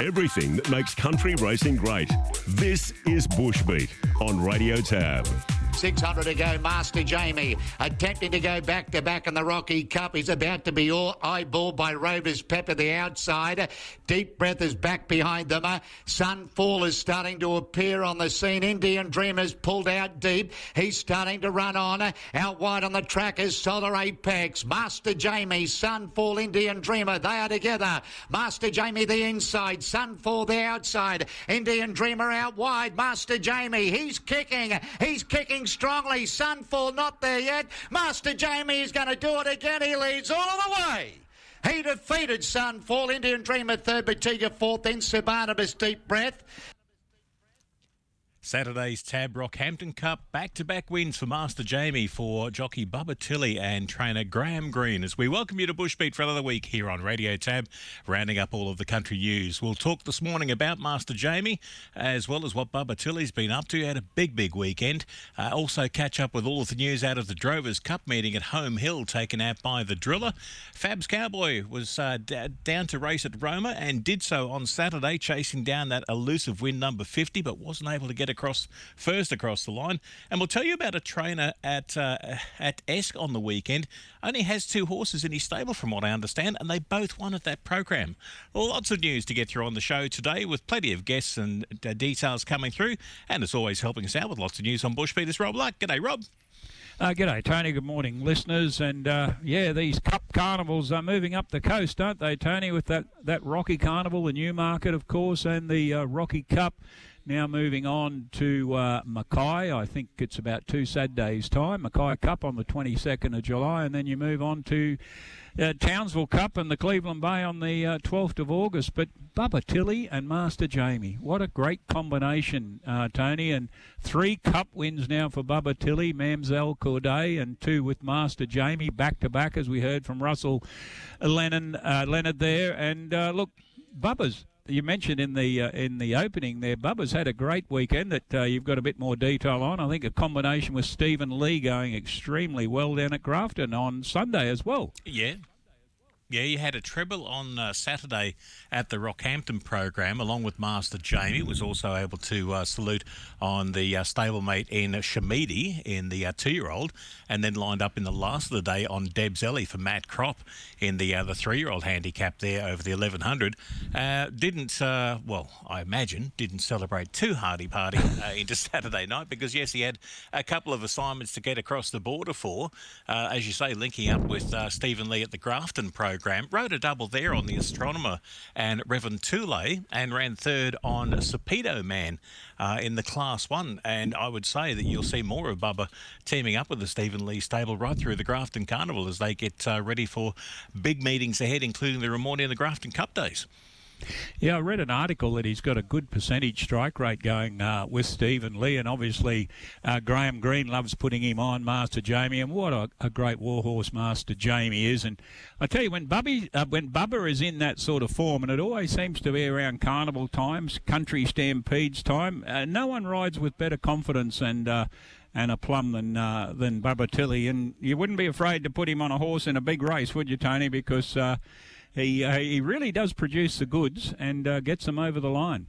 Everything that makes country racing great. This is Bushbeat on Radio Tab. 600 to go. Master Jamie attempting to go back to back in the Rocky Cup. He's about to be all eyeballed by Rover's Pepper the outside. Deep Breath is back behind them. Sunfall is starting to appear on the scene. Indian Dreamer's pulled out deep. He's starting to run on. Out wide on the track is Solar Apex. Master Jamie, Sunfall, Indian Dreamer. They are together. Master Jamie the inside. Sunfall the outside. Indian Dreamer out wide. Master Jamie. He's kicking. He's kicking strongly. Sunfall not there yet. Master Jamie is going to do it again. He leads all the way. He defeated Sunfall, Indian Dreamer third, Batiga fourth, then Sabanibus Deep Breath. Saturday's Tab Rockhampton Cup back-to-back wins for Master Jamie for jockey Bubba Tilly and trainer Graham Green as we welcome you to Bushbeat for another week here on Radio Tab, rounding up all of the country news. We'll talk this morning about Master Jamie as well as what Bubba Tilly's been up to. Had a big, big weekend. Uh, also catch up with all of the news out of the Drovers Cup meeting at Home Hill taken out by the Driller. Fabs Cowboy was uh, d- down to race at Roma and did so on Saturday, chasing down that elusive win number 50, but wasn't able to get across first across the line. And we'll tell you about a trainer at uh, at Esk on the weekend. Only has two horses in his stable, from what I understand, and they both won at that program. Lots of news to get through on the show today, with plenty of guests and uh, details coming through. And as always, helping us out with lots of news on Bush Peters, Rob Luck. G'day, Rob. Uh, g'day, Tony. Good morning, listeners. And uh, yeah, these Cup carnivals are moving up the coast, aren't they, Tony? With that, that Rocky Carnival, the Newmarket, of course, and the uh, Rocky Cup. Now moving on to uh, Mackay. I think it's about two sad days' time. Mackay Cup on the 22nd of July, and then you move on to uh, Townsville Cup and the Cleveland Bay on the uh, 12th of August. But Bubba Tilly and Master Jamie, what a great combination, uh, Tony. And three Cup wins now for Bubba Tilly, Mamselle Corday, and two with Master Jamie back to back, as we heard from Russell Lennon, uh, Leonard there. And uh, look, Bubba's you mentioned in the uh, in the opening there, Bubba's had a great weekend that uh, you've got a bit more detail on. I think a combination with Stephen Lee going extremely well down at Grafton on Sunday as well. Yeah. Yeah, you had a treble on uh, Saturday at the Rockhampton program, along with Master Jamie. Was also able to uh, salute on the uh, stablemate in Shamidi in the uh, two-year-old, and then lined up in the last of the day on Deb's Ellie for Matt Kropp in the uh, the three-year-old handicap there over the 1100. Uh, didn't well, I imagine didn't celebrate too hardy party into Saturday night because yes, he had a couple of assignments to get across the border for, as you say, linking up with Stephen Lee at the Grafton program program. Rode a double there on the Astronomer and Revan Toulay and ran third on Sapedo Man uh, in the Class 1. And I would say that you'll see more of Bubba teaming up with the Stephen Lee stable right through the Grafton Carnival as they get uh, ready for big meetings ahead, including the Ramornie and the Grafton Cup days. Yeah, I read an article that he's got a good percentage strike rate going uh, with Stephen Lee, and obviously uh, Graham Green loves putting him on Master Jamie, and what a, a great warhorse Master Jamie is. And I tell you, when Bubby, uh, when Bubba is in that sort of form, and it always seems to be around carnival times, country stampedes time, uh, no one rides with better confidence and uh, and a plum than uh, than Bubba Tilly. And you wouldn't be afraid to put him on a horse in a big race, would you, Tony? Because uh, he uh, he really does produce the goods and uh, gets them over the line.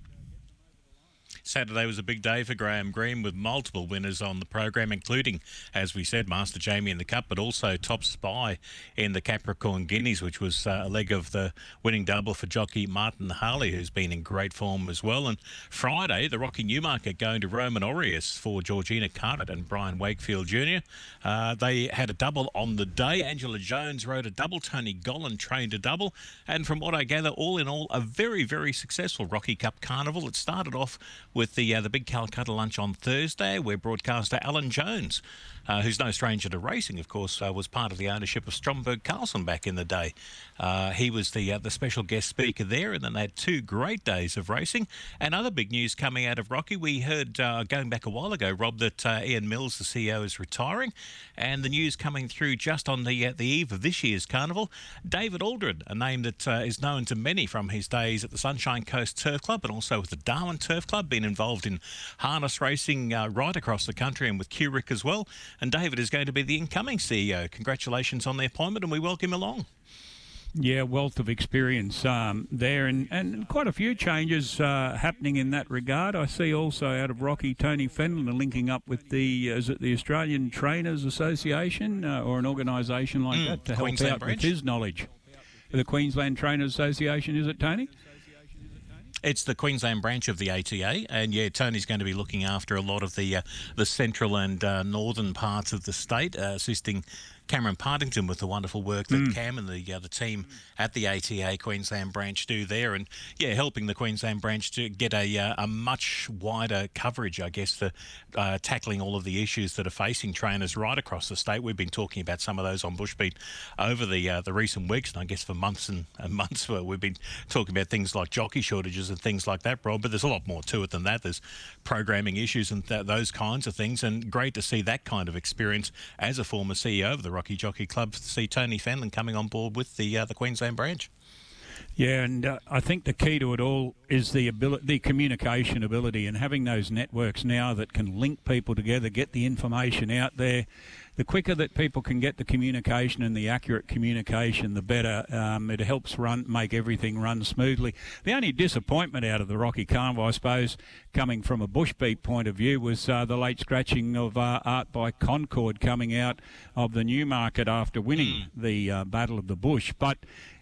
Saturday was a big day for Graham Green with multiple winners on the program, including, as we said, Master Jamie in the Cup, but also Top Spy in the Capricorn Guineas, which was uh, a leg of the winning double for jockey Martin Harley, who's been in great form as well. And Friday, the Rocky Newmarket going to Roman Aureus for Georgina Carteret and Brian Wakefield Jr. Uh, they had a double on the day. Angela Jones rode a double. Tony Gollan trained a double. And from what I gather, all in all, a very, very successful Rocky Cup Carnival. It started off with the uh, the big Calcutta lunch on Thursday, where broadcaster Alan Jones, uh, who's no stranger to racing, of course, uh, was part of the ownership of Stromberg Carlson back in the day. Uh, he was the uh, the special guest speaker there, and then they had two great days of racing. And other big news coming out of Rocky, we heard uh, going back a while ago, Rob, that Ian Mills, the CEO, is retiring, and the news coming through just on the the eve of this year's carnival. David Aldred, a name that is known to many from his days at the Sunshine Coast Turf Club, and also with the Darwin Turf Club been involved in harness racing uh, right across the country and with QRIC as well. And David is going to be the incoming CEO. Congratulations on the appointment, and we welcome him along. Yeah, wealth of experience um, there, and, and quite a few changes uh, happening in that regard. I see also out of Rocky Tony Fenlon linking up with the is it the Australian Trainers Association uh, or an organisation like Mm, that to help Queensland out branch. with his knowledge. The Queensland Trainers Association, is it Tony? It's the Queensland branch of the ATA, and yeah, Tony's going to be looking after a lot of the uh, the central and uh, northern parts of the state, uh, assisting Cameron Partington with the wonderful work that Cam and the uh, the team at the ATA Queensland branch do there, and yeah, helping the Queensland branch to get a uh, a much wider coverage, I guess, for uh, tackling all of the issues that are facing trainers right across the state. We've been talking about some of those on Bushbeat over the uh, the recent weeks, and I guess for months and, and months, where we've been talking about things like jockey shortages and things like that, Rob. But there's a lot more to it than that. There's programming issues and th- those kinds of things, and great to see that kind of experience as a former CEO of the Rocky Jockey Club. See Tony Fenlon coming on board with the uh, the Queensland branch. Yeah, and uh, I think the key to it all is the ability, the communication ability, and having those networks now that can link people together, get the information out there. The quicker that people can get the communication and the accurate communication, the better. Um, it helps run, make everything run smoothly. The only disappointment out of the Rocky Carnival, I suppose, coming from a bushbeat point of view, was uh, the late scratching of uh, Art by Concord coming out of the Newmarket after winning the uh, Battle of the Bush, but.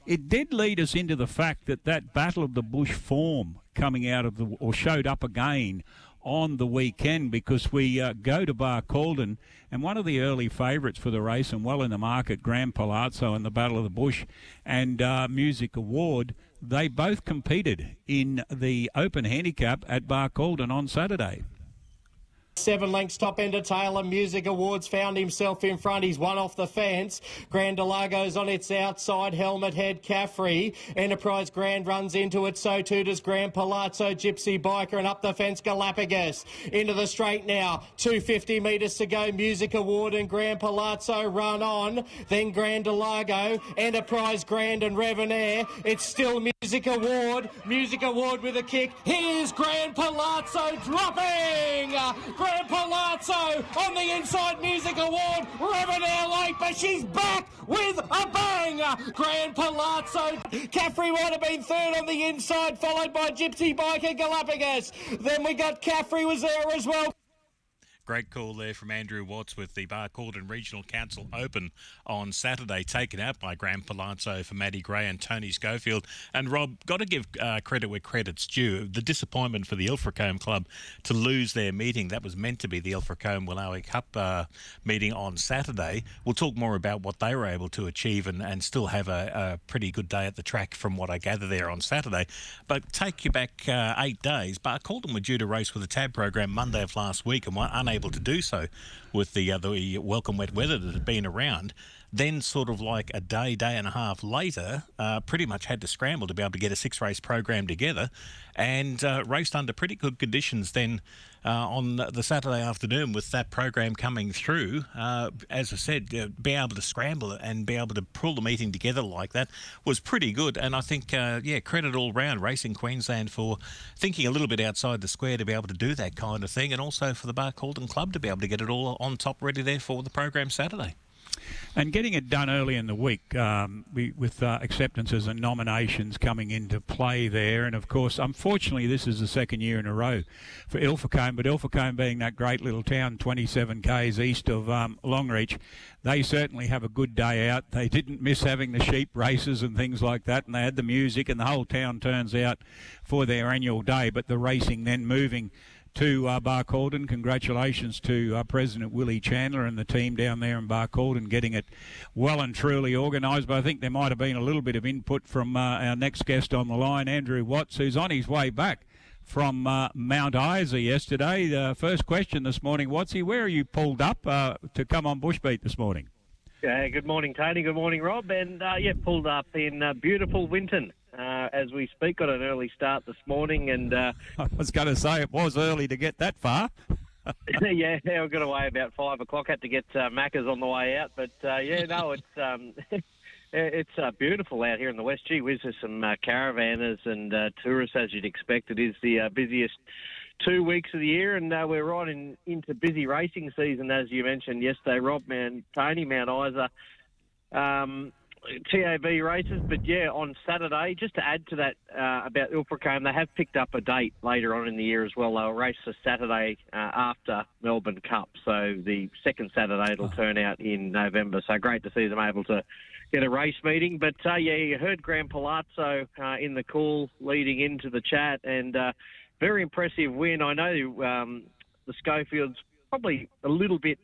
It did lead us into the fact that that Battle of the Bush form coming out of the or showed up again on the weekend because we uh, go to Barcaldine and one of the early favourites for the race and well in the market, Grand Palazzo and the Battle of the Bush and uh, Music Award, they both competed in the Open Handicap at Barcaldine on Saturday. Seven lengths top ender Taylor Music Awards found himself in front. He's one off the fence. Grandelago's on its outside. Helmet Head Caffrey. Enterprise Grand runs into it. So too does Grand Palazzo, Gypsy Biker, and up the fence Galapagos. Into the straight now. 250 metres to go. Music Award and Grand Palazzo run on. Then Grandelago, Enterprise Grand and Revenair. It's still Music Award. Music Award with a kick. Here's Grand Palazzo dropping. Grand Palazzo on the inside Music Award. Revenair late, but she's back with a bang. Grand Palazzo. Caffrey might have been third on the inside, followed by Gypsy Biker Galapagos. Then we got Caffrey was there as well. Great call there from Andrew Watts with the Barcaldine Regional Council Open on Saturday, taken out by Grand Palazzo for Maddie Gray and Tony Schofield. And Rob, got to give uh, credit where credit's due. The disappointment for the Ilfracombe Club to lose their meeting. That was meant to be the Ilfracombe Wollawi Cup uh, meeting on Saturday. We'll talk more about what they were able to achieve and, and still have a, a pretty good day at the track from what I gather there on Saturday. But take you back uh, eight days. Barcaldine were due to race with a tab program Monday of last week and were unable to do so with the uh, the welcome wet weather that had been around. Then, sort of like a day, day and a half later, uh, pretty much had to scramble to be able to get a six race program together and uh, raced under pretty good conditions then uh, on the Saturday afternoon with that program coming through. Uh, as I said, uh, be able to scramble and be able to pull the meeting together like that was pretty good. And I think, yeah, credit all round Racing Queensland for thinking a little bit outside the square to be able to do that kind of thing, and also for the Barcaldine Club to be able to get it all on top ready there for the program Saturday. And getting it done early in the week um, we, with uh, acceptances and nominations coming into play there. And of course, unfortunately, this is the second year in a row for Ilfracombe, but Ilfracombe being that great little town 27 k's east of um, Longreach, they certainly have a good day out. They didn't miss having the sheep races and things like that, and they had the music, and the whole town turns out for their annual day. But the racing then moving to uh, Barcaldine. Congratulations to uh, President Willie Chandler and the team down there in Barcaldine getting it well and truly organised. But I think there might have been a little bit of input from uh, our next guest on the line, Andrew Watts, who's on his way back from uh, Mount Isa yesterday. The first question this morning, Watsy, where are you pulled up uh, to come on Bushbeat this morning? Yeah, good morning, Tony. Good morning, Rob. And uh, yeah, pulled up in uh, beautiful Winton uh, as we speak. Got an early start this morning, and uh, I was going to say it was early to get that far. yeah, we got away about five o'clock. Had to get uh, Macca's on the way out, but uh, yeah, no, it's um, it's uh, beautiful out here in the west. Gee whiz, there's some uh, caravanners and uh, tourists as you'd expect. It is the uh, busiest two weeks of the year, and uh, we're right in, into busy racing season, as you mentioned yesterday. Rob, man, Tony, Mount Isa. Um, TAB races, but yeah, on Saturday, just to add to that uh, about Ilfracombe, they have picked up a date later on in the year as well. They'll race a Saturday uh, after Melbourne Cup, so the second Saturday it'll turn out in November. So great to see them able to get a race meeting. But uh, yeah, you heard Grand Palazzo uh, in the call leading into the chat, and uh, very impressive win. I know um, the Schofields probably a little bit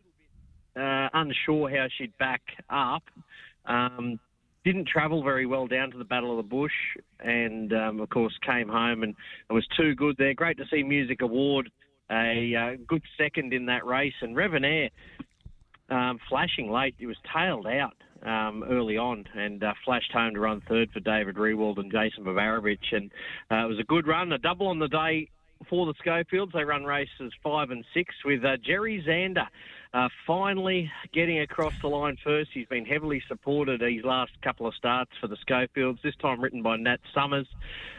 uh, unsure how she'd back up. Um, didn't travel very well down to the Battle of the Bush, and um, of course came home and it was too good there. Great to see Music Award a uh, good second in that race, and Revenair um, flashing late. It was tailed out um, early on and uh, flashed home to run third for David Rewald and Jason Bavarovich, and uh, it was a good run, a double on the day for the Schofields. They run races five and six with uh, Jerry Zander uh, finally getting across the line first. He's been heavily supported these last couple of starts for the Schofields, this time written by Nat Summers.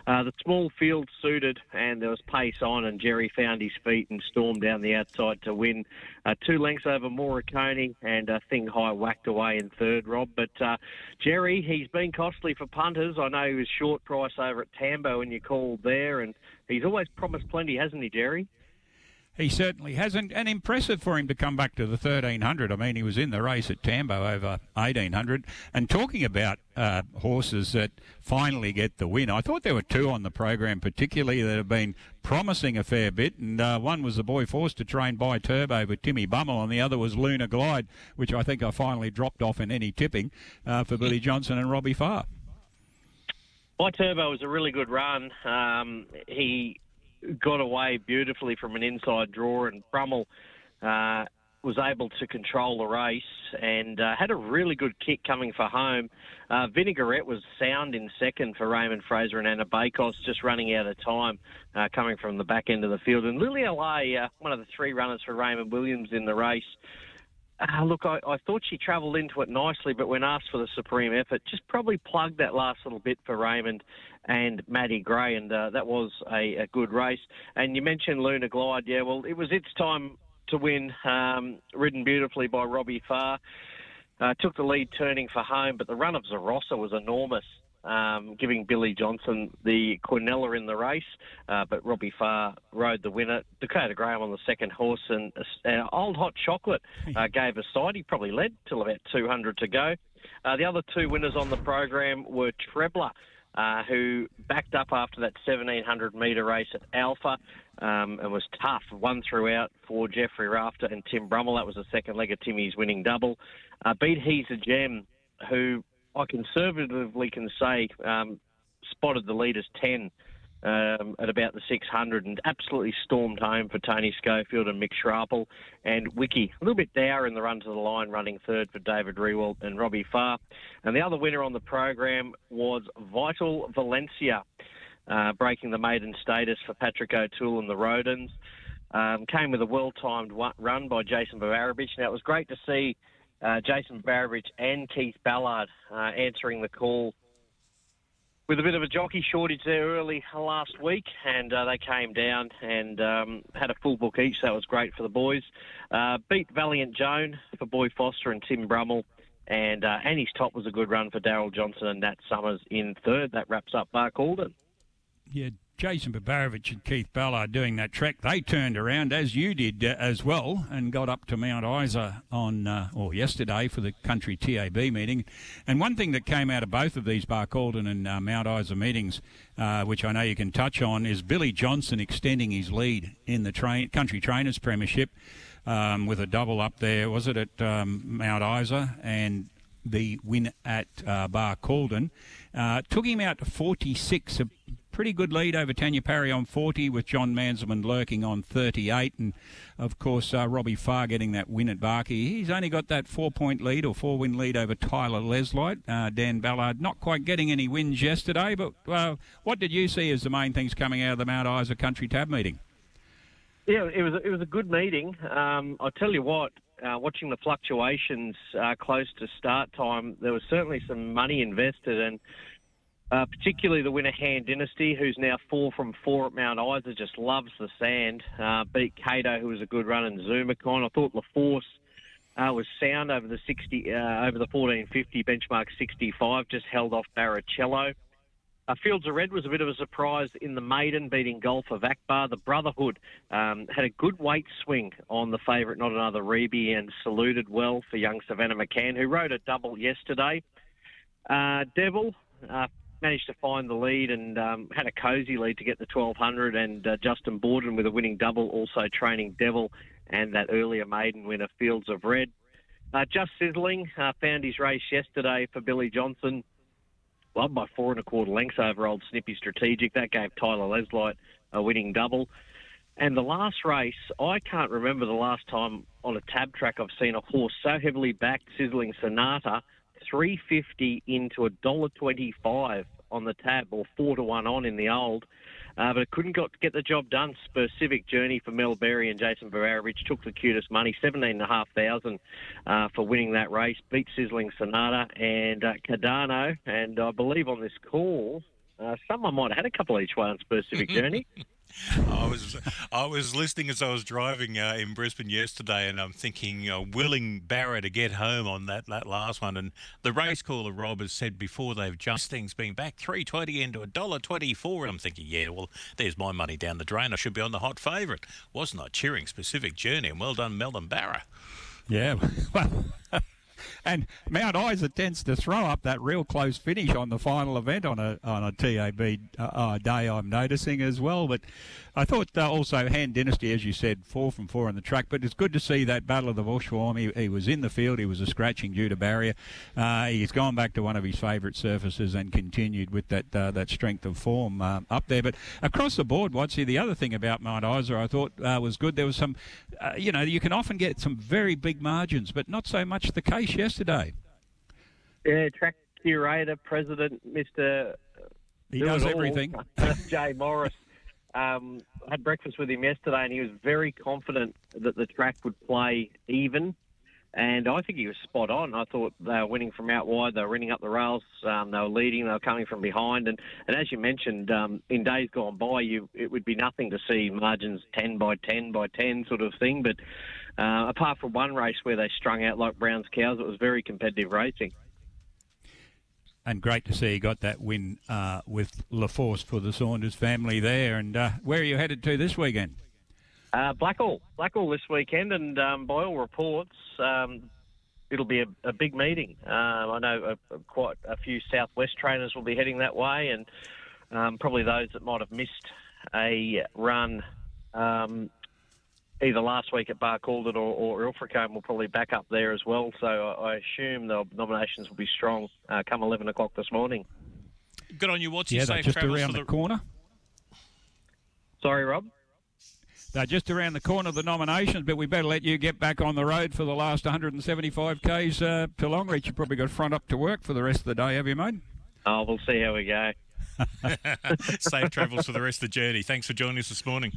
Uh, the small field suited and there was pace on, and Jerry found his feet and stormed down the outside to win. Uh, two lengths over Morricone and uh, Thing High whacked away in third, Rob. But uh, Jerry, he's been costly for punters. I know he was short price over at Tambo when you called there, and he's always promised plenty, hasn't he, Jerry? He certainly hasn't, and impressive for him to come back to the 1300. I mean, he was in the race at Tambo over 1800. And talking about uh, horses that finally get the win, I thought there were two on the program, particularly that have been promising a fair bit. And uh, one was the boy forced to train by Turbo with Timmy Brummel, and the other was Luna Glide, which I think I finally dropped off in any tipping uh, for Billy Johnson and Robbie Farr. By Turbo was a really good run. Um, he got away beautifully from an inside draw, and Brummel uh, was able to control the race and uh, had a really good kick coming for home. Uh, Vinaigrette was sound in second for Raymond Fraser and Anna Bakos, just running out of time uh, coming from the back end of the field. And Lily LA, uh, one of the three runners for Raymond Williams in the race, uh, look, I, I, thought she travelled into it nicely, but when asked for the supreme effort, just probably plugged that last little bit for Raymond and Maddie Gray, and uh, that was a, a, good race. And you mentioned Luna Glide, yeah, well, it was its time to win, um, ridden beautifully by Robbie Farr. Uh, took the lead turning for home, but the run of Zarossa was enormous um, giving Billy Johnson the Cornella in the race, uh, but Robbie Farr rode the winner. Dakota Graham on the second horse, and uh, Old Hot Chocolate uh, gave a side. He probably led till about 200 to go. Uh, the other two winners on the program were Trebler. Uh, who backed up after that 1700 metre race at Alpha um, and was tough. One throughout for Jeffrey Rafter and Tim Brummel. That was the second leg of Timmy's winning double. Uh, beat He's a Gem, who I conservatively can say um, spotted the leaders 10 um, at about the 600 and absolutely stormed home for Tony Schofield and Mick Schrappel and Wiki. A little bit dour in the run to the line, running third for David Rewald and Robbie Farr. And the other winner on the program was Vital Valencia, uh, breaking the maiden status for Patrick O'Toole and the Rodens. Um, came with a well-timed run by Jason Bavarovich. Now, it was great to see uh, Jason Bavarovich and Keith Ballard uh, answering the call with a bit of a jockey shortage there early last week, and uh, they came down and um, had a full book each. So that was great for the boys. Uh, beat Valiant Joan for Boy Foster and Tim Brummel. And uh, Annie's top was a good run for Daryl Johnson and Nat Summers in third. That wraps up Barcaldine. Yeah, Jason Bavarovich and Keith Ballard doing that track, they turned around as you did uh, as well and got up to Mount Isa on uh, or yesterday for the country TAB meeting. And one thing that came out of both of these Barcaldine and uh, Mount Isa meetings, uh, which I know you can touch on, is Billy Johnson extending his lead in the country trainers premiership um, with a double up there. Was it at um, Mount Isa and the win at uh, Barcaldine? Uh, took him out to 46 pretty good lead over Tanya Parry on 40 with John Manselman lurking on 38. And of course, uh, Robbie Farr getting that win at Barkey. He's only got that four point lead or four win lead over Tyler Leslight. Uh, Dan Ballard not quite getting any wins yesterday, but uh, what did you see as the main things coming out of the Mount Isa Country Tab meeting? Yeah, it was it was a good meeting. Um, I'll tell you what, uh, watching the fluctuations uh, close to start time, there was certainly some money invested, and Uh, particularly the winner Hand Dynasty, who's now four from four at Mount Isa, just loves the sand. Uh, beat Cato, who was a good run, and Zumacon. I thought LaForce uh, was sound over the 60, uh, over the 1450 benchmark 65, just held off Baracello. Uh, Fields of Red was a bit of a surprise in the maiden, beating Golf of Akbar. The Brotherhood um, had a good weight swing on the favourite, not another Reby, and saluted well for young Savannah McCann, who rode a double yesterday. Uh, Devil uh, managed to find the lead and um, had a cosy lead to get the 1200, and uh, Justin Borden with a winning double, also training Devil and that earlier maiden winner, Fields of Red. Uh, just sizzling, uh, found his race yesterday for Billy Johnson won by four and a quarter lengths over Old Snippy Strategic. That gave Tyler Leslight a winning double. And the last race, I can't remember the last time on a tab track I've seen a horse so heavily backed, sizzling Sonata, 350 into a dollar twenty-five on the tab, or four to one on in the old. Uh, but it couldn't got, get the job done. Specific journey for Mel Berry and Jason Bavarovich took the cutest money, seventeen and a half thousand uh, for winning that race. Beat Sizzling Sonata and uh, Cardano, and I believe on this call, uh, someone might have had a couple each way on Specific Journey. I was I was listening as I was driving uh, in Brisbane yesterday, and I'm thinking, uh, willing Barra to get home on that, that last one. And the race caller Rob has said before they've just things been back three twenty into a dollar twenty four, and I'm thinking, yeah, well, there's my money down the drain. I should be on the hot favourite. Wasn't I cheering Specific Journey? And well done, Melbourne Barra. Yeah, well, and Mount Isa tends to throw up that real close finish on the final event on a on a TAB uh, uh, day. I'm noticing as well, but I thought uh, also Hand Dynasty, as you said, four from four on the track. But it's good to see that Battle of the Bushworm. He, he was in the field. He was a scratching due to barrier. Uh, he's gone back to one of his favourite surfaces and continued with that uh, that strength of form uh, up there. But across the board, Watsy, the other thing about Mount Isa I thought was good. There was some, you know, you can often get some very big margins, but not so much the case yesterday. Yeah, track curator, president, Mister. He does everything. Jay Morris. Um, I had breakfast with him yesterday, and he was very confident that the track would play even. And I think he was spot on. I thought they were winning from out wide. They were running up the rails. Um, they were leading. They were coming from behind. And, and as you mentioned, um, in days gone by, you it would be nothing to see margins 10 by 10 by 10 sort of thing. But uh, apart from one race where they strung out like Brown's cows, it was very competitive racing and great to see you got that win uh, with LaForce for the Saunders family there. And uh, where are you headed to this weekend? Uh, Blackall, Blackall this weekend, and um, by all reports, um, it'll be a, a big meeting. Um, I know a, a, quite a few Southwest trainers will be heading that way, and um, probably those that might have missed a run um, either last week at Barcaldine or, or Ilfracombe will probably back up there as well. So I assume the nominations will be strong uh, come 11 o'clock this morning. Good on you, What's Yeah, safe just travels around for the, corner. Sorry, Rob? They're just around the corner of the nominations, but we better let you get back on the road for the last 175 k's uh, to Longreach. You've probably got front up to work for the rest of the day, have you, mate? Oh, we'll see how we go. Safe travels for the rest of the journey. Thanks for joining us this morning.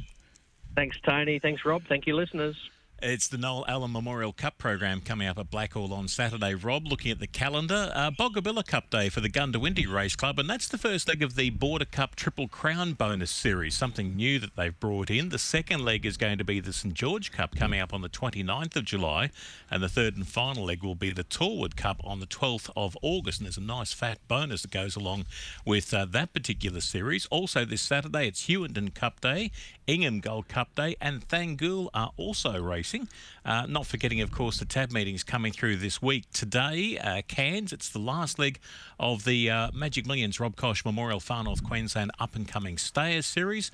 Thanks, Tony. Thanks, Rob. Thank you, listeners. It's the Noel Allen Memorial Cup program coming up at Blackall on Saturday. Rob, looking at the calendar, uh, Boggabilla Cup Day for the Goondiwindi Race Club, and that's the first leg of the Border Cup Triple Crown bonus series, something new that they've brought in. The second leg is going to be the St George Cup coming up on the 29th of July, and the third and final leg will be the Tallwood Cup on the 12th of August. And there's a nice fat bonus that goes along with uh, that particular series. Also, this Saturday, it's Hughenden Cup Day, Ingham Gold Cup Day, and Thangool are also racing. Uh, not forgetting, of course, the tab meetings coming through this week. Today, uh, Cairns, it's the last leg of the uh, Magic Millions Rob Kosh Memorial Far North Queensland Up and Coming Stayers Series.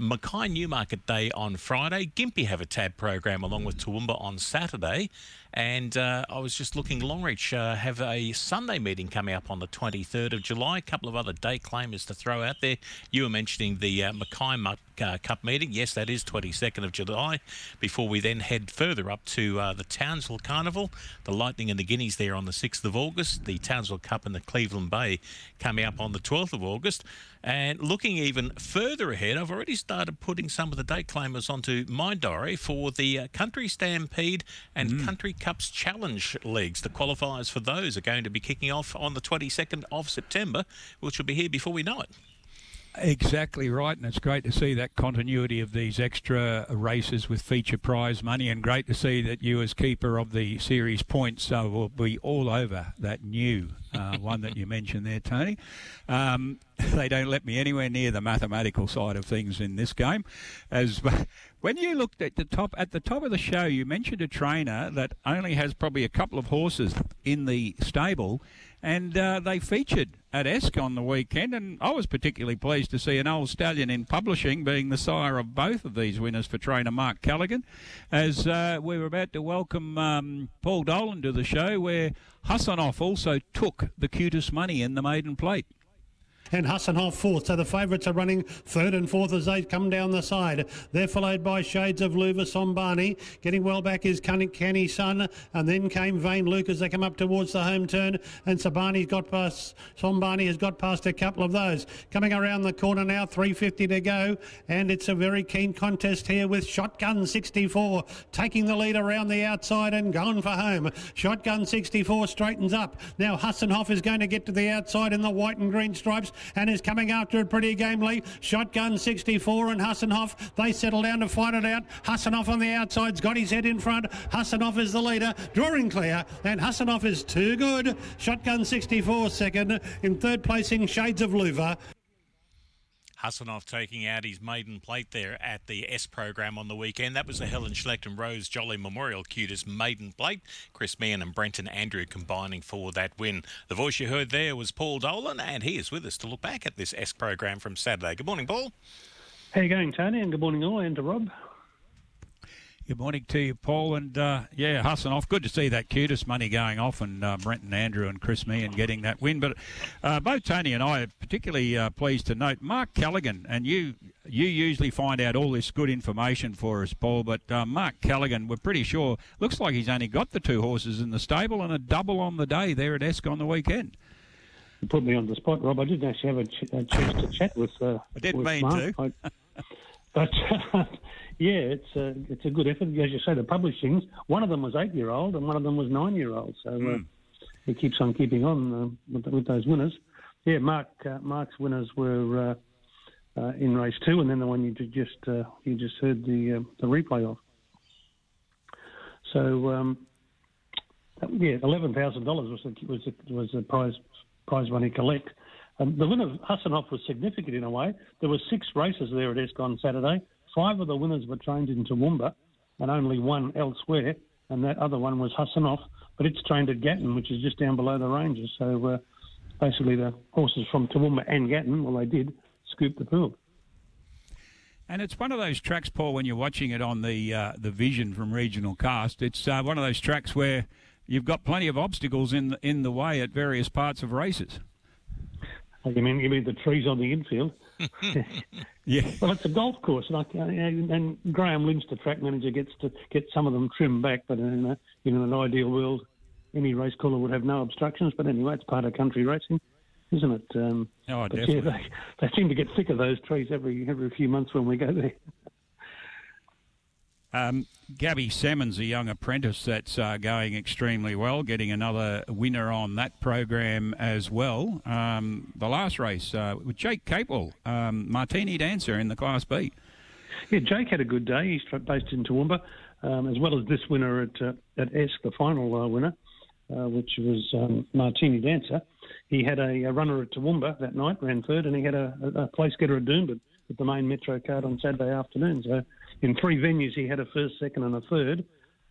Mackay Newmarket Day on Friday. Gympie have a tab program along with Toowoomba on Saturday. And uh, I was just looking, Longreach uh, have a Sunday meeting coming up on the 23rd of July. A couple of other day claimers to throw out there. You were mentioning the uh, Mackay uh, Cup meeting. Yes, that is 22nd of July. Before we then head further up to uh, the Townsville Carnival, the Lightning and the Guineas there on the 6th of August, the Townsville Cup in the Cleveland Bay coming up on the 12th of August. And looking even further ahead, I've already started putting some of the date claimers onto my diary for the uh, Country Stampede and mm. Country Cup's Challenge Leagues. The qualifiers for those are going to be kicking off on the 22nd of September, which will be here before we know it. Exactly right, and it's great to see that continuity of these extra races with feature prize money, and great to see that you, as keeper of the series points, uh, will be all over that new uh, one that you mentioned there, Tony. Um, they don't let me anywhere near the mathematical side of things in this game. As when you looked at the top at the top of the show, you mentioned a trainer that only has probably a couple of horses in the stable and uh, they featured at Esk on the weekend, and I was particularly pleased to see an old stallion in publishing being the sire of both of these winners for trainer Mark Callaghan, as uh, we were about to welcome um, Paul Dolan to the show, where Hassanov also took the cutest money in the maiden plate and Hassanhoff fourth. So the favourites are running third and fourth as they come down the side. They're followed by Shades of Luva Sombani. Getting well back is Canny Sun, and then came Vane Luke as they come up towards the home turn. And Sabani's got past, Sombani has got past a couple of those. Coming around the corner now, 350 to go, and it's a very keen contest here with Shotgun 64 taking the lead around the outside and gone for home. Shotgun 64 straightens up. Now Hassanhoff is going to get to the outside in the white and green stripes and is coming after it pretty gamely. Shotgun 64 and Hassanhoff. They settle down to fight it out. Hassanhoff on the outside's got his head in front. Hassanhoff is the leader, drawing clear, and Hassanhoff is too good. Shotgun 64 second. In third placing, Shades of Luva. Hassanov taking out his maiden plate there at the Esk program on the weekend. That was the Helen Schlecht and Rose Jolly Memorial cutest maiden plate. Chris Meehan and Brenton Andrew combining for that win. The voice you heard there was Paul Dolan, and he is with us to look back at this Esk program from Saturday. Good morning, Paul. How you going, Tony? And good morning all, and to Rob. Good morning to you, Paul. And uh, yeah, off. good to see that cutest money going off and uh, Brenton Andrew and Chris Meehan getting that win. But uh, both Tony and I are particularly uh, pleased to note Mark Callaghan, and you you usually find out all this good information for us, Paul. But uh, Mark Callaghan, we're pretty sure, looks like he's only got the two horses in the stable and a double on the day there at Esk on the weekend. You put me on the spot, Rob. I didn't actually have a, ch- a chance to chat with. Uh, I didn't with mean Mark. to. I, but yeah, it's a it's a good effort. As you say, the publishings. One of them was eight year old, and one of them was nine year old. So uh, he keeps on keeping on uh, with, with those winners. Yeah, Mark uh, Mark's winners were uh, uh, in race two, and then the one you just uh, you just heard the uh, the replay of. So um, yeah, eleven thousand dollars was the, was the, was the prize prize money collect. Um, the win of Hassanhoff was significant in a way. There were six races there at Esk on Saturday. Five of the winners were trained in Toowoomba, and only one elsewhere. And that other one was Hassanhoff, but it's trained at Gatton, which is just down below the ranges. So uh, basically, the horses from Toowoomba and Gatton, well, they did scoop the pool. And it's one of those tracks, Paul, when you're watching it on the uh, the vision from regional cast. It's uh, one of those tracks where you've got plenty of obstacles in the, in the way at various parts of races. You mean you mean the trees on the infield? Yeah. Well, it's a golf course, and, I, and and Graham Lynch, the track manager, gets to get some of them trimmed back. But in, a, in an ideal world, any race caller would have no obstructions. But anyway, it's part of country racing, isn't it? Um, Oh, definitely. yeah, they, they seem to get sick of those trees every every few months when we go there. Um, Gabby Salmon's a young apprentice that's uh, going extremely well, getting another winner on that program as well. Um, the last race uh, with Jake Capewell, um, Martini Dancer in the Class B. Yeah, Jake had a good day. He's based in Toowoomba, um, as well as this winner at uh, at Esk, the final uh, winner, uh, which was um, Martini Dancer. He had a, a runner at Toowoomba that night, ran third, and he had a, a, place getter at Doomben with the main Metro card on Saturday afternoon. So in three venues, he had a first, second, and a third.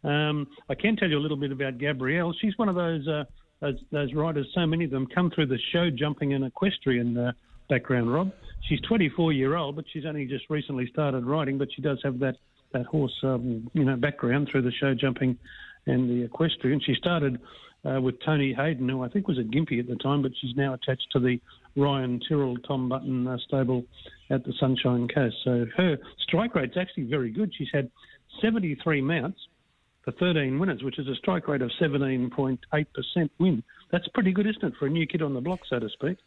Um, I can tell you a little bit about Gabrielle. She's one of those uh, those, those riders. So many of them come through the show jumping and equestrian uh, background. Rob, she's 24 year old, but she's only just recently started riding. But she does have that that horse, um, you know, background through the show jumping and the equestrian. She started uh, with Tony Hayden, who I think was at Gympie at the time, but she's now attached to the Ryan Tyrrell, Tom Button uh, stable at the Sunshine Coast. So her strike rate's actually very good. She's had 73 mounts for 13 winners, which is a strike rate of 17.8% win. That's pretty good, isn't it, for a new kid on the block, so to speak?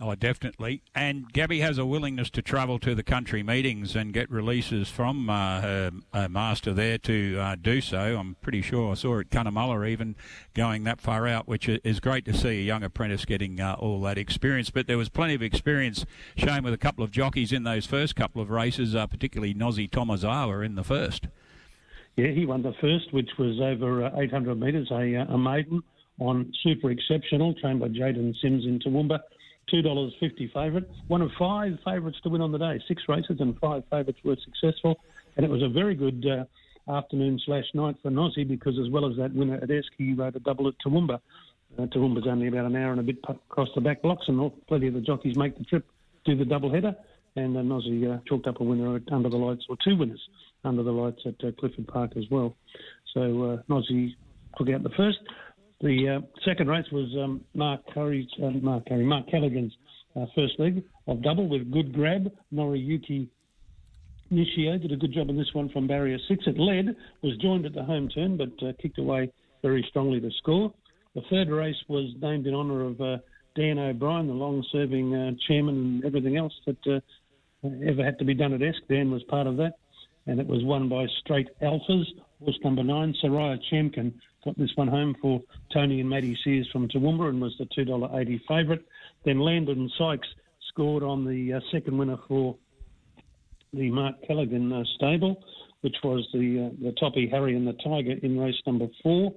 Oh, definitely. And Gabby has a willingness to travel to the country meetings and get releases from uh, her, her, master there to uh, do so. I'm pretty sure I saw it at Cunnamulla even going that far out, which is great to see a young apprentice getting uh, all that experience. But there was plenty of experience shown with a couple of jockeys in those first couple of races, uh, particularly Nozi Tomazawa in the first. Yeah, he won the first, which was over uh, 800 metres, a, uh, a maiden on Super Exceptional, trained by Jaden Sims in Toowoomba. $2.50 favourite. One of five favourites to win on the day. Six races and five favourites were successful. And it was a very good uh, afternoon slash night for Nosy because as well as that winner at Esk, he rode a double at Toowoomba. Uh, Toowoomba's only about an hour and a bit across the back blocks and plenty of the jockeys make the trip, do the double header. And uh, Nosy uh, chalked up a winner at Under the Lights, or two winners under the lights at uh, Clifford Park as well. So uh, Nosy took out the first. The uh, second race was um, Mark Curry's, uh, Mark Curry, Mark Callaghan's uh, first leg of double with good grab. Noriyuki Nishio did a good job on this one from barrier six. It led, was joined at the home turn, but uh, kicked away very strongly to score. The third race was named in honour of uh, Dan O'Brien, the long-serving uh, chairman and everything else that ever had to be done at Esk. Dan was part of that and it was won by Straight Alphas. Horse number nine, Soraya Chamkin, got this one home for Tony and Maddie Sears from Toowoomba and was the $2.80 favourite. Then Landon Sykes scored on the uh, second winner for the Mark Callaghan uh, stable, which was the uh, the Toppy Harry and the Tiger in race number four.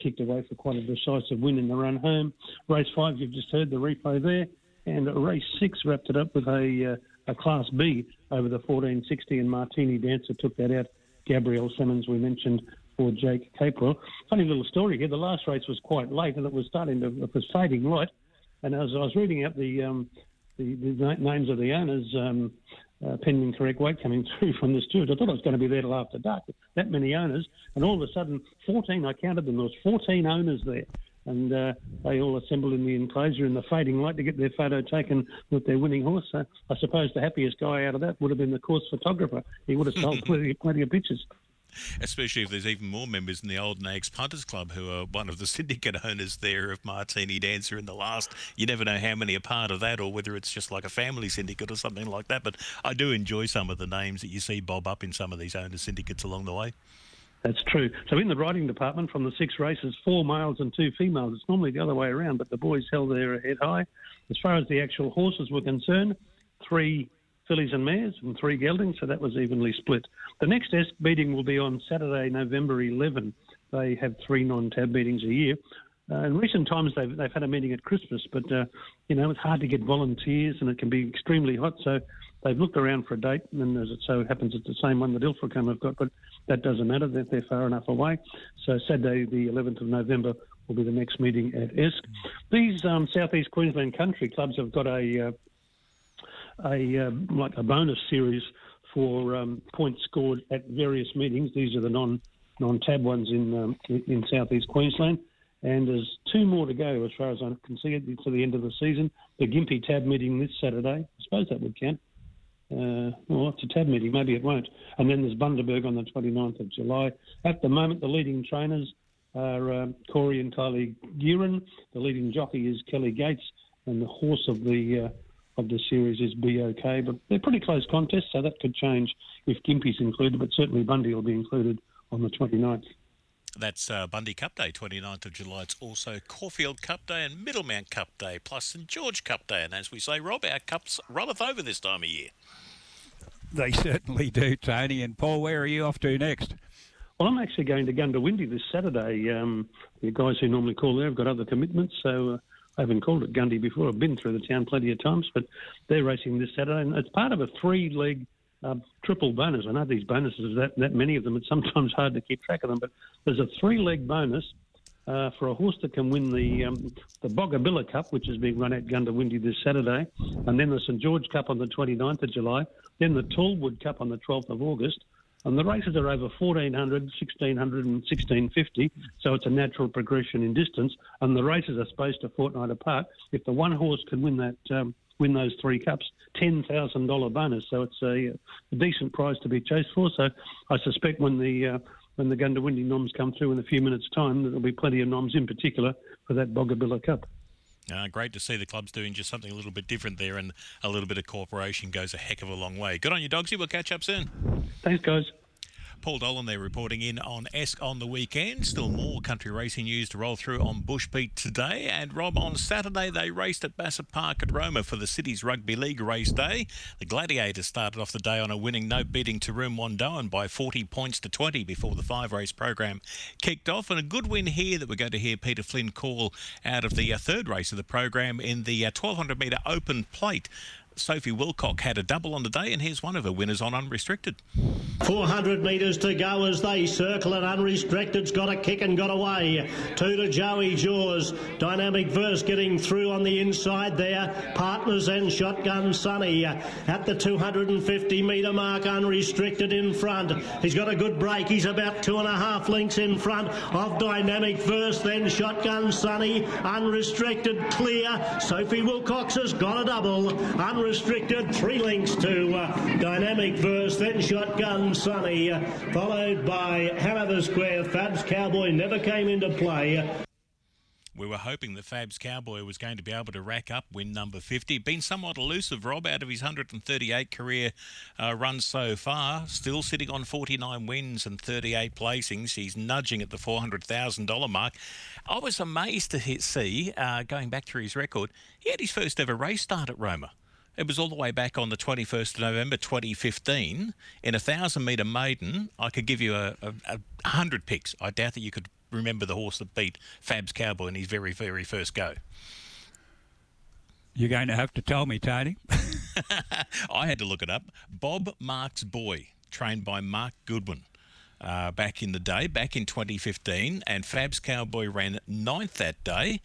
Kicked away for quite a decisive win in the run home. Race five, you've just heard the replay there. And race six wrapped it up with a uh, a Class B over the 1460, and Martini Dancer took that out. Gabrielle Simmons, we mentioned, for Jake Capewell. Funny little story here. The last race was quite late, and it was starting to it was fading light. And as I was reading out the um, the, the, names of the owners, um, uh, pending correct weight coming through from the steward, I thought I was going to be there till after dark. That many owners, and all of a sudden, 14. I counted them. There was 14 owners there and uh, they all assembled in the enclosure in the fading light to get their photo taken with their winning horse. So I suppose the happiest guy out of that would have been the course photographer. He would have sold plenty, plenty of pictures especially if there's even more members in the Old Nags Punters Club who are one of the syndicate owners there of Martini Dancer in the last. You never know how many are part of that or whether it's just like a family syndicate or something like that. But I do enjoy some of the names that you see bob up in some of these owner syndicates along the way. That's true. So in the riding department, from the six races, four males and two females. It's normally the other way around, but the boys held their head high. As far as the actual horses were concerned, three fillies and mares and three geldings, so that was evenly split. The next ESK meeting will be on Saturday, November 11. They have three non-tab meetings a year. Uh, in recent times, they've, they've had a meeting at Christmas, but uh, you know it's hard to get volunteers and it can be extremely hot. So they've looked around for a date, and as it so happens, it's the same one that Ilfracombe have got, but that doesn't matter. They're, they're far enough away. So Saturday, the 11th of November, will be the next meeting at ESK. These um, Southeast Queensland country clubs have got a uh, a uh, like a bonus series for um, points scored at various meetings. These are the non non tab ones in um, in Southeast Queensland. And there's two more to go as far as I can see to the end of the season. The Gympie tab meeting this Saturday. I suppose that would count. Uh, well, it's a tab meeting. Maybe it won't. And then there's Bundaberg on the 29th of July. At the moment, the leading trainers are uh, Corey and Kylie Gearin. The leading jockey is Kelly Gates, and the horse of the uh, of the series is BOK. But they're pretty close contests, so that could change if Gympie's included. But certainly Bundy will be included on the 29th. That's uh, Bundy Cup Day, 29th of July. It's also Caulfield Cup Day and Middlemount Cup Day, plus St George Cup Day. And as we say, Rob, our cups runneth over this time of year. They certainly do, Tony. And Paul, where are you off to next? Well, I'm actually going to Goondiwindi this Saturday. Um, the guys who normally call there have got other commitments, so uh, I haven't called it Gundy before. I've been through the town plenty of times, but they're racing this Saturday, and it's part of a three-leg uh, triple bonus. I know these bonuses that that many of them. It's sometimes hard to keep track of them, but there's a three-leg bonus uh, for a horse that can win the um, the Boggabilla Cup, which is being run at Goondiwindi this Saturday, and then the St George Cup on the 29th of July, then the Tallwood Cup on the 12th of August. And the races are over 1400, 1600, and 1650, so it's a natural progression in distance. And the races are spaced a fortnight apart. If the one horse can win that, um, win those three cups, ten thousand dollar bonus. So it's a, a, decent prize to be chased for. So I suspect when the uh, when the Goondiwindi noms come through in a few minutes' time, there'll be plenty of noms in particular for that Boggabilla Cup. Uh, great to see the clubs doing just something a little bit different there, and a little bit of cooperation goes a heck of a long way. Good on you, Dogsy. We'll catch up soon. Thanks, guys. Paul Dolan there reporting in on Esk on the weekend. Still more country racing news to roll through on Bushbeat today. And Rob, on Saturday they raced at Bassett Park at Roma for the city's rugby league race day. The Gladiators started off the day on a winning note, beating Taroom Wandoan by 40 points to 20 before the five race program kicked off. And a good win here that we're going to hear Peter Flynn call out of the uh, third race of the program in the uh, 1200 metre open plate. Sophie Wilcock had a double on the day, and here's one of her winners on unrestricted. 400 metres to go as they circle and unrestricted's got a kick and got away. Two to Joey Jaws. Dynamic Verse getting through on the inside there. Partners and Shotgun Sunny at the 250 metre mark unrestricted in front. He's got a good break. He's about two and a half lengths in front of Dynamic Verse. Then Shotgun Sunny unrestricted clear. Sophie Wilcox has got a double. Unrestricted three links to uh, Dynamic Verse. Then Shotgun Sunny, uh, followed by Hanover Square. Fabs Cowboy never came into play. We were hoping that Fabs Cowboy was going to be able to rack up win number 50. Been somewhat elusive, Rob, out of his 138 career uh, runs so far. Still sitting on 49 wins and 38 placings. He's nudging at the $400,000 mark. I was amazed to see, uh, going back through his record, he had his first ever race start at Roma. It was all the way back on the 21st of November 2015 in a thousand metre maiden. I could give you a, a, a hundred picks. I doubt that you could remember the horse that beat Fab's Cowboy in his very, very first go. You're going to have to tell me, Tony. I had to look it up. Bob Marks Boy, trained by Mark Goodwin. Uh, back in the day, back in 2015, and Fab's Cowboy ran ninth that day.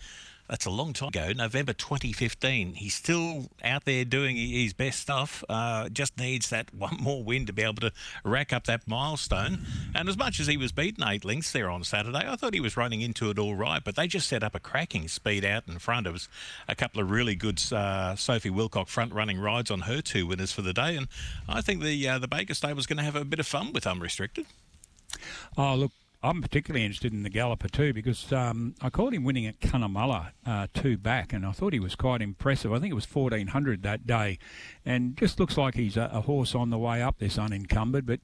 That's a long time ago, November 2015. He's still out there doing his best stuff. Uh, just needs that one more win to be able to rack up that milestone. And as much as he was beaten eight lengths there on Saturday, I thought he was running into it all right. But they just set up a cracking speed out in front. It was a couple of really good uh, Sophie Wilcock front running rides on her two winners for the day. And I think the uh, the Baker Stable's going to have a bit of fun with unrestricted. Oh, look, I'm particularly interested in the Galloper too because um, I called him winning at Cunnamulla uh, two back, and I thought he was quite impressive. I think it was 1400 that day, and just looks like he's a, a horse on the way up. This unencumbered, but.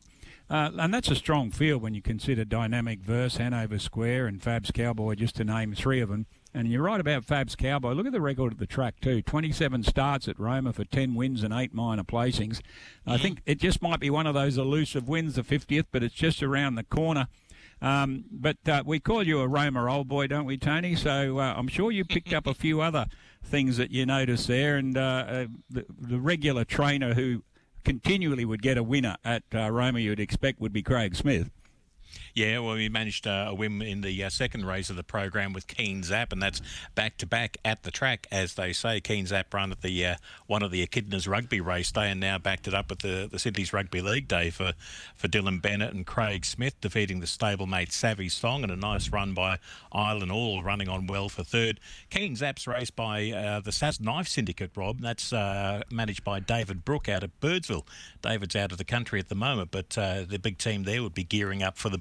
Uh, and that's a strong field when you consider Dynamic Verse, Hanover Square, and Fab's Cowboy, just to name three of them. And you're right about Fab's Cowboy. Look at the record at the track, too. 27 starts at Roma for 10 wins and 8 minor placings. I Mm-hmm. think it just might be one of those elusive wins, the 50th, but it's just around the corner. Um, but uh, we call you a Roma old boy, don't we, Tony? So uh, I'm sure you picked up a few other things that you noticed there. And uh, uh, the, the regular trainer who continually would get a winner at uh, Roma, you'd expect, would be Craig Smith. Yeah, well, we managed uh, a win in the uh, second race of the program with Keen Zap, and that's back to back at the track, as they say. Keen Zap run at the uh, one of the Echidnas Rugby race day, and now backed it up at the, the Sydney's Rugby League day for, for Dylan Bennett and Craig Smith, defeating the stablemate Savvy Song, and a nice run by Island All, running on well for third. Keen Zap's race by uh, the Saz Knife Syndicate, Rob. That's uh, managed by David Brook out of Birdsville. David's out of the country at the moment, but uh, the big team there would be gearing up for the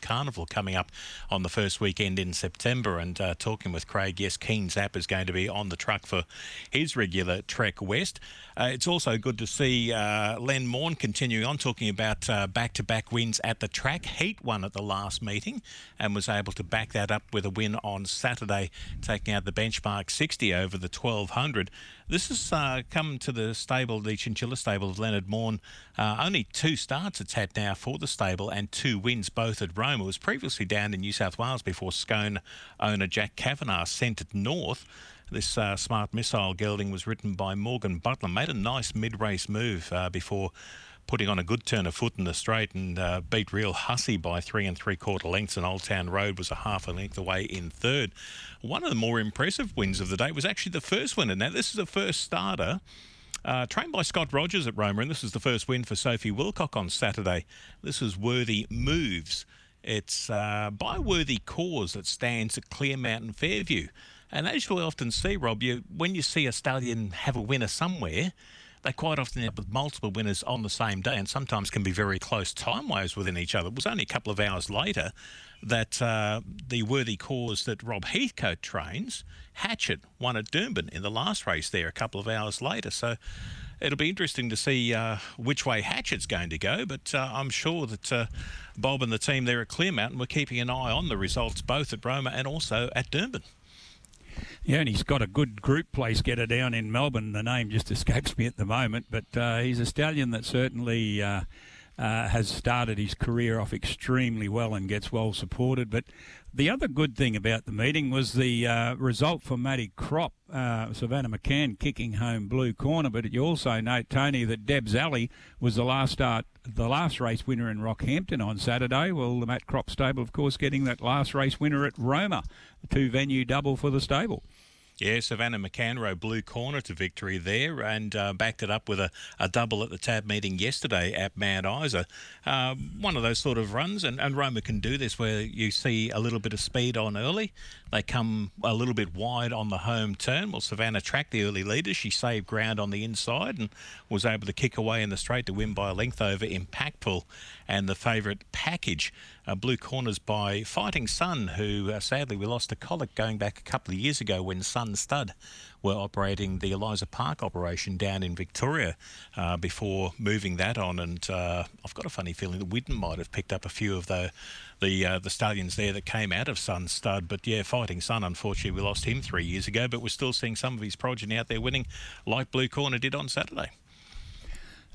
Carnival coming up on the first weekend in September. And uh, talking with Craig, yes, Keen Zap is going to be on the truck for his regular trek west. Uh, it's also good to see uh, Len Morn continuing on talking about back to back wins at the track. Heat won at the last meeting and was able to back that up with a win on Saturday, taking out the benchmark 60 over the 1200. This has uh, come to the stable, the Chinchilla stable of Leonard Morn. Uh, only two starts it's had now for the stable and two wins, both at Roma. It was previously down in New South Wales before Scone owner Jack Kavanagh sent it north. This uh, smart missile gelding was written by Morgan Butler. Made a nice mid-race move uh, before putting on a good turn of foot in the straight and uh, beat Real Hussy by three and three quarter lengths. And Old Town Road was a half a length away in third. One of the more impressive wins of the day was actually the first winner. Now, this is the first starter. Uh, trained by Scott Rogers at Roma, and this is the first win for Sophie Wilcock on Saturday. This is Worthy Moves. It's uh, by Worthy Cause that stands at Clear Mountain Fairview. And as you'll often see, Rob, you when you see a stallion have a winner somewhere, they quite often end up with multiple winners on the same day and sometimes can be very close time wise within each other. It was only a couple of hours later that uh, the worthy cause that Rob Heathcote trains, Hatchet, won at Doomben in the last race there a couple of hours later. So it'll be interesting to see uh, which way Hatchet's going to go, but uh, I'm sure that uh, Bob and the team there at Clearmountain were keeping an eye on the results both at Roma and also at Doomben. Yeah, and he's got a good group place getter down in Melbourne. The name just escapes me at the moment, but uh, he's a stallion that certainly uh, uh, has started his career off extremely well and gets well supported. But the other good thing about the meeting was the uh, result for Matty Kropp, uh, Savannah McCann kicking home blue corner. But you also note, Tony, that Deb's Alley was the last start, the last race winner in Rockhampton on Saturday. Well, the Matt Kropp stable, of course, getting that last race winner at Roma, two venue double for the stable. Yeah, Savannah McCanrow blue corner to victory there and uh, backed it up with a, a double at the tab meeting yesterday at Mount Isa. Uh, one of those sort of runs, and, and Roma can do this where you see a little bit of speed on early. They come a little bit wide on the home turn. Well, Savannah tracked the early leaders. She saved ground on the inside and was able to kick away in the straight to win by a length over Impactful and the favourite package. Uh, blue corners by Fighting Sun, who uh, sadly we lost to Colic going back a couple of years ago when Sun Stud were operating the Eliza Park operation down in Victoria uh, before moving that on. And uh, I've got a funny feeling that Widden might have picked up a few of the the uh, the stallions there that came out of Sun Stud. But yeah, Fighting Sun, unfortunately, we lost him three years ago, but we're still seeing some of his progeny out there winning, like Blue Corner did on Saturday.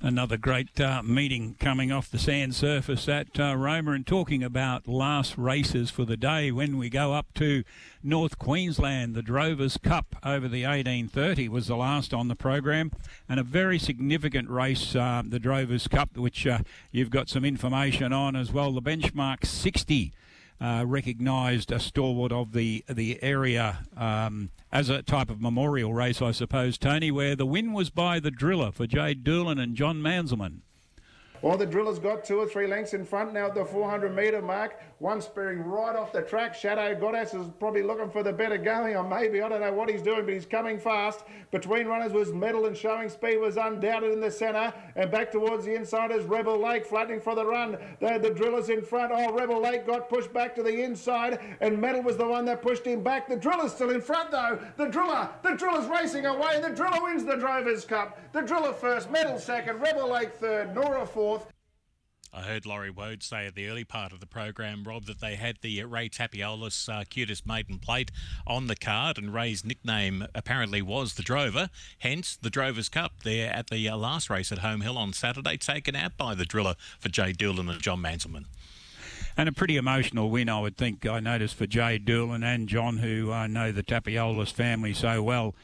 Another great uh, meeting coming off the sand surface at uh, Roma and talking about last races for the day when we go up to North Queensland. The Drovers Cup over the 1830 was the last on the program and a very significant race, uh, the Drovers Cup, which uh, you've got some information on as well. The benchmark 60 uh, recognised a stalwart of the the area um, as a type of memorial race, I suppose, Tony, where the win was by the driller for Jade Doolan and John Manselman. Well, the driller's got two or three lengths in front now at the 400 metre mark. One spearing right off the track. Shadow Goddess is probably looking for the better going, or maybe I don't know what he's doing, but he's coming fast. Between runners was Medal and showing speed was undoubted in the centre, and back towards the inside is Rebel Lake flattening for the run. Had the drillers in front. Oh, Rebel Lake got pushed back to the inside, and Medal was the one that pushed him back. The driller's still in front though. The driller, the driller's racing away. The driller wins the Drovers Cup. The driller first, Medal second, Rebel Lake third, Nora fourth. I heard Laurie Wode say at the early part of the program, Rob, that they had the Ray Tapiolis uh, cutest maiden plate on the card, and Ray's nickname apparently was the Drover. Hence, the Drovers Cup there at the uh, last race at Home Hill on Saturday, taken out by the driller for Jay Doolan and John Manselman. And a pretty emotional win, I would think. I noticed for Jay Doolan and John, who uh, know the Tapiolis family so well.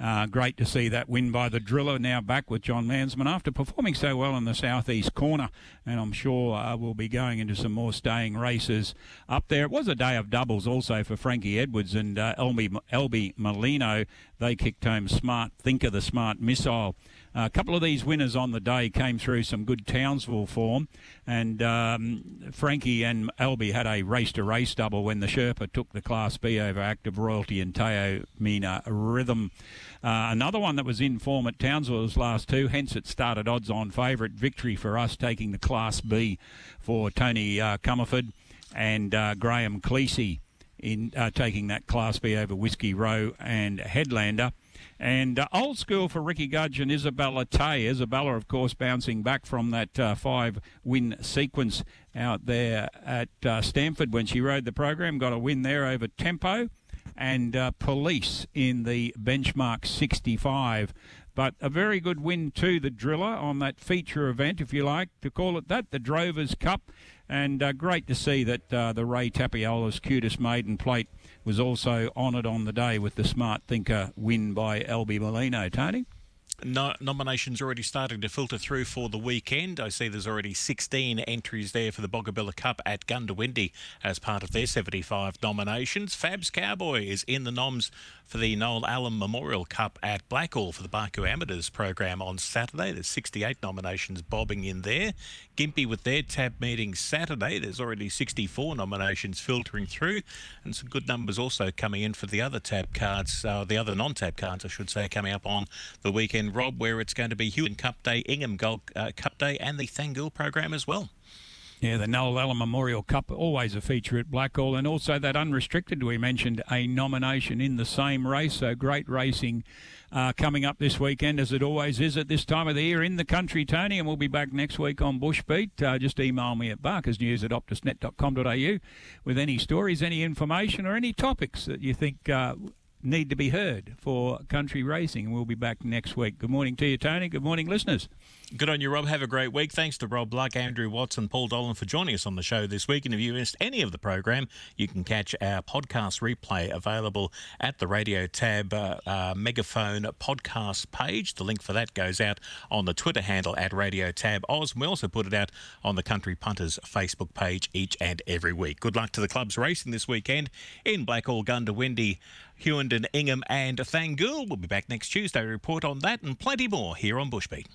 Uh, great to see that win by the driller. Now back with John Mansman after performing so well in the southeast corner, and I'm sure uh, we'll be going into some more staying races up there. It was a day of doubles also for Frankie Edwards and uh, Elby, Elby Molino. They kicked home Smart Thinker, the Smart Missile. A couple of these winners on the day came through some good Townsville form, and um, Frankie and Albie had a race to race double when the Sherpa took the Class B over Active Royalty and Teo Mina Rhythm. Uh, another one that was in form at Townsville's last two, hence it started odds on favourite victory for us, taking the Class B for Tony uh, and uh, Graham Cleese in uh, taking that Class B over Whiskey Row and Headlander. And uh, old school for Ricky Gudge and Isabella Tay. Isabella, of course, bouncing back from that uh, five win sequence out there at uh, Stamford when she rode the program. Got a win there over Tempo and uh, Police in the benchmark 65. But a very good win to the driller on that feature event, if you like to call it that, the Drovers Cup. And uh, great to see that uh, the Ray Tapiola's cutest maiden plate was also honoured on the day with the Smart Thinker win by Albie Molino. Tony? No, nominations already starting to filter through for the weekend. I see there's already 16 entries there for the Boggabilla Cup at Goondiwindi as part of their 75 nominations. Fabs Cowboy is in the noms for the Noel Allen Memorial Cup at Blackall for the Barcoo Amateurs program on Saturday. There's 68 nominations bobbing in there. Gympie with their tab meeting Saturday. There's already 64 nominations filtering through, and some good numbers also coming in for the other tab cards, uh, the other non-tab cards, I should say, coming up on the weekend Rob, where it's going to be Hewin Cup Day, Ingham Gold uh, Cup Day, and the Thangool program as well. Yeah, the Noel Allen Memorial Cup, always a feature at Blackall. And also that unrestricted, we mentioned a nomination in the same race. So great racing uh, coming up this weekend, as it always is at this time of the year in the country, Tony. And we'll be back next week on Bushbeat. Uh, just email me at barkersnews at optusnet.com.au with any stories, any information, or any topics that you think uh, need to be heard for country racing. We'll be back next week. Good morning to you, Tony. Good morning, listeners. Good on you, Rob. Have a great week. Thanks to Rob Luck, Andrew Watson, Paul Dolan for joining us on the show this week. And if you missed any of the program, you can catch our podcast replay available at the Radio Tab uh, uh, Megaphone podcast page. The link for that goes out on the Twitter handle at Radio Tab Oz. We also put it out on the Country Punters Facebook page each and every week. Good luck to the clubs racing this weekend in Blackall, Goondiwindi, Hughenden, Ingham, and Thangool. We'll be back next Tuesday to report on that and plenty more here on Bushbeat.